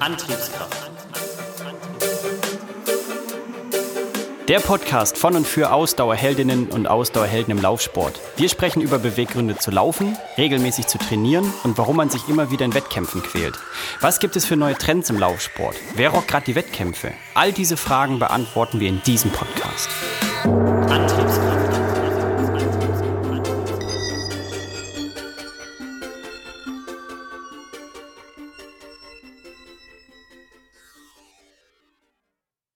Antriebskraft. Der Podcast von und für Ausdauerheldinnen und Ausdauerhelden im Laufsport. Wir sprechen über Beweggründe zu laufen, regelmäßig zu trainieren und warum man sich immer wieder in Wettkämpfen quält. Was gibt es für neue Trends im Laufsport? Wer rockt gerade die Wettkämpfe? All diese Fragen beantworten wir in diesem Podcast. Antriebskraft.